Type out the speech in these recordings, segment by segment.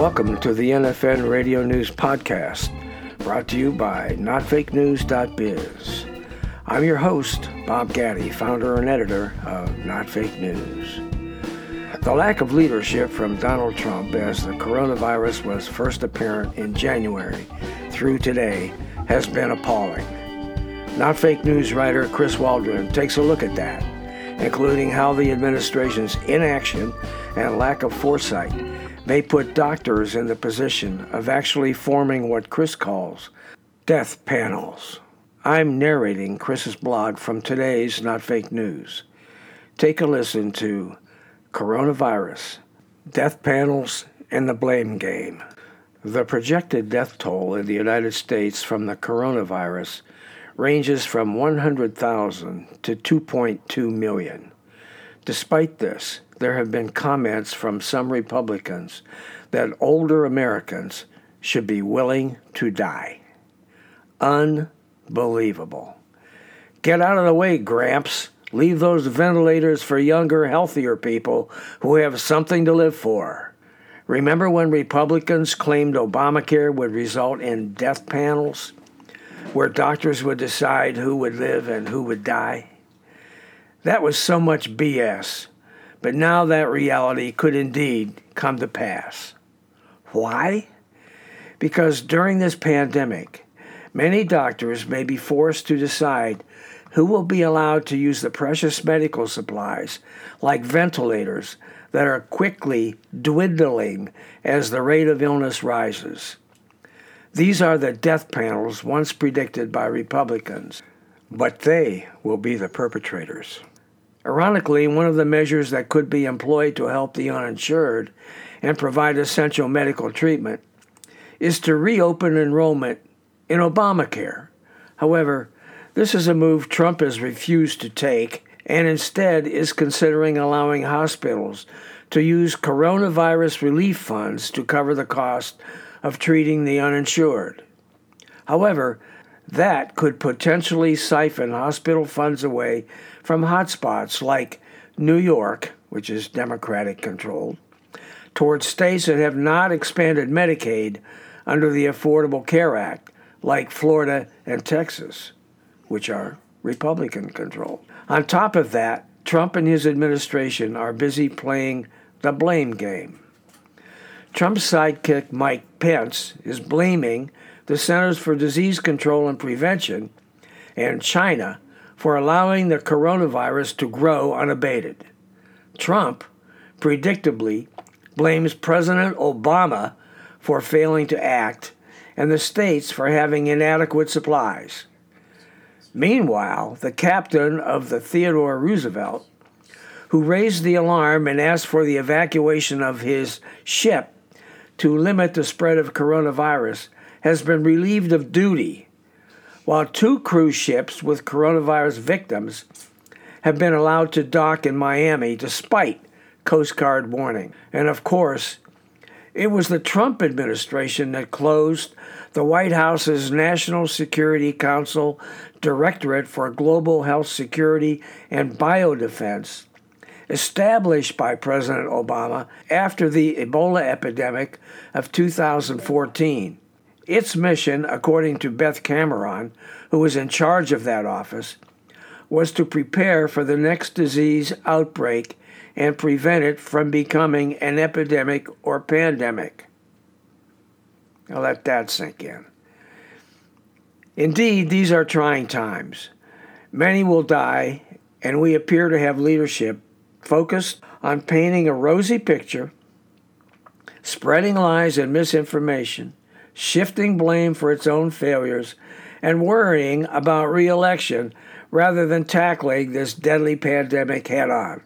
Welcome to the NFN Radio News Podcast, brought to you by NotFakeNews.biz. I'm your host, Bob Gatty, founder and editor of Not Fake News. The lack of leadership from Donald Trump as the coronavirus was first apparent in January through today has been appalling. Not Fake News writer Chris Waldron takes a look at that, including how the administration's inaction and lack of foresight may put doctors in the position of actually forming what Chris calls death panels. I'm narrating Chris's blog from today's Not Fake News. Take a listen to Coronavirus, Death Panels, and the Blame Game. The projected death toll in the United States from the coronavirus ranges from 100,000 to 2.2 million. Despite this, there have been comments from some Republicans that older Americans should be willing to die. Unbelievable. Get out of the way, Gramps. Leave those ventilators for younger, healthier people who have something to live for. Remember when Republicans claimed Obamacare would result in death panels, where doctors would decide who would live and who would die? That was so much BS. But now that reality could indeed come to pass. Why? Because during this pandemic, many doctors may be forced to decide who will be allowed to use the precious medical supplies, like ventilators, that are quickly dwindling as the rate of illness rises. These are the death panels once predicted by Republicans, but they will be the perpetrators. Ironically, one of the measures that could be employed to help the uninsured and provide essential medical treatment is to reopen enrollment in Obamacare. However, this is a move Trump has refused to take and instead is considering allowing hospitals to use coronavirus relief funds to cover the cost of treating the uninsured. However, that could potentially siphon hospital funds away from hotspots like New York, which is Democratic controlled, towards states that have not expanded Medicaid under the Affordable Care Act, like Florida and Texas, which are Republican controlled. On top of that, Trump and his administration are busy playing the blame game. Trump's sidekick Mike Pence is blaming the Centers for Disease Control and Prevention and China for allowing the coronavirus to grow unabated. Trump, predictably, blames President Obama for failing to act and the states for having inadequate supplies. Meanwhile, the captain of the Theodore Roosevelt, who raised the alarm and asked for the evacuation of his ship to limit the spread of coronavirus, has been relieved of duty, while two cruise ships with coronavirus victims have been allowed to dock in Miami despite Coast Guard warning. And of course, it was the Trump administration that closed the White House's National Security Council Directorate for Global Health Security and Biodefense, established by President Obama after the Ebola epidemic of 2014. Its mission, according to Beth Cameron, who was in charge of that office, was to prepare for the next disease outbreak and prevent it from becoming an epidemic or pandemic. Let that sink in. Indeed, these are trying times. Many will die, and we appear to have leadership focused on painting a rosy picture, spreading lies and misinformation, shifting blame for its own failures, and worrying about re election rather than tackling this deadly pandemic head on.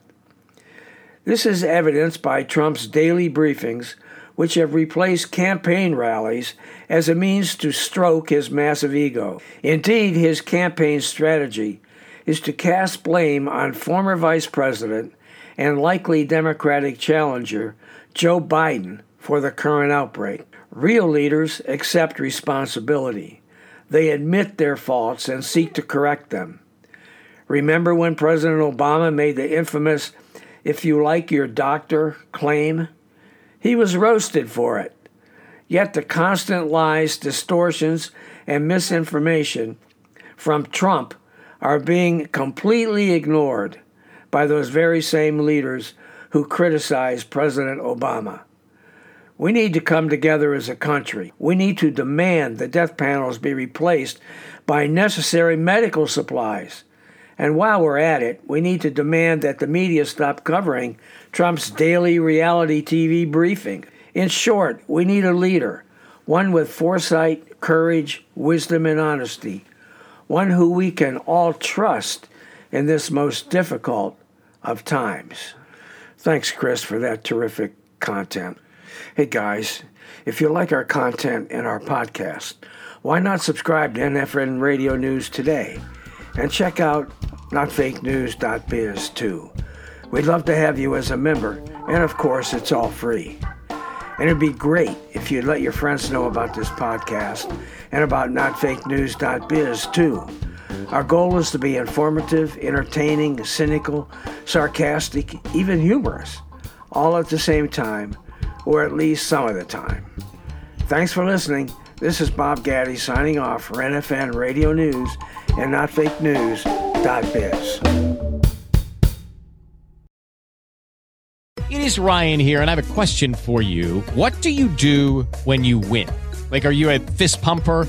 This is evidenced by Trump's daily briefings, which have replaced campaign rallies as a means to stroke his massive ego. Indeed, his campaign strategy is to cast blame on former Vice President and likely Democratic challenger Joe Biden for the current outbreak. Real leaders accept responsibility. They admit their faults and seek to correct them. Remember when President Obama made the infamous if you like your doctor claim? He was roasted for it. Yet the constant lies, distortions, and misinformation from Trump are being completely ignored by those very same leaders who criticize President Obama. We need to come together as a country. We need to demand the death panels be replaced by necessary medical supplies. And while we're at it, we need to demand that the media stop covering Trump's daily reality TV briefing. In short, we need a leader, one with foresight, courage, wisdom, and honesty, one who we can all trust in this most difficult of times. Thanks, Chris, for that terrific content. Hey guys, if you like our content and our podcast, why not subscribe to NFN Radio News today and check out notfakenews.biz too. We'd love to have you as a member, and of course, it's all free. And it'd be great if you'd let your friends know about this podcast and about notfakenews.biz too. Our goal is to be informative, entertaining, cynical, sarcastic, even humorous, all at the same time or at least some of the time. Thanks for listening. This is Bob Gatty signing off for NFN Radio News and not fake NotFakeNews.biz. It is Ryan here, and I have a question for you. What do you do when you win? Like, are you a fist pumper?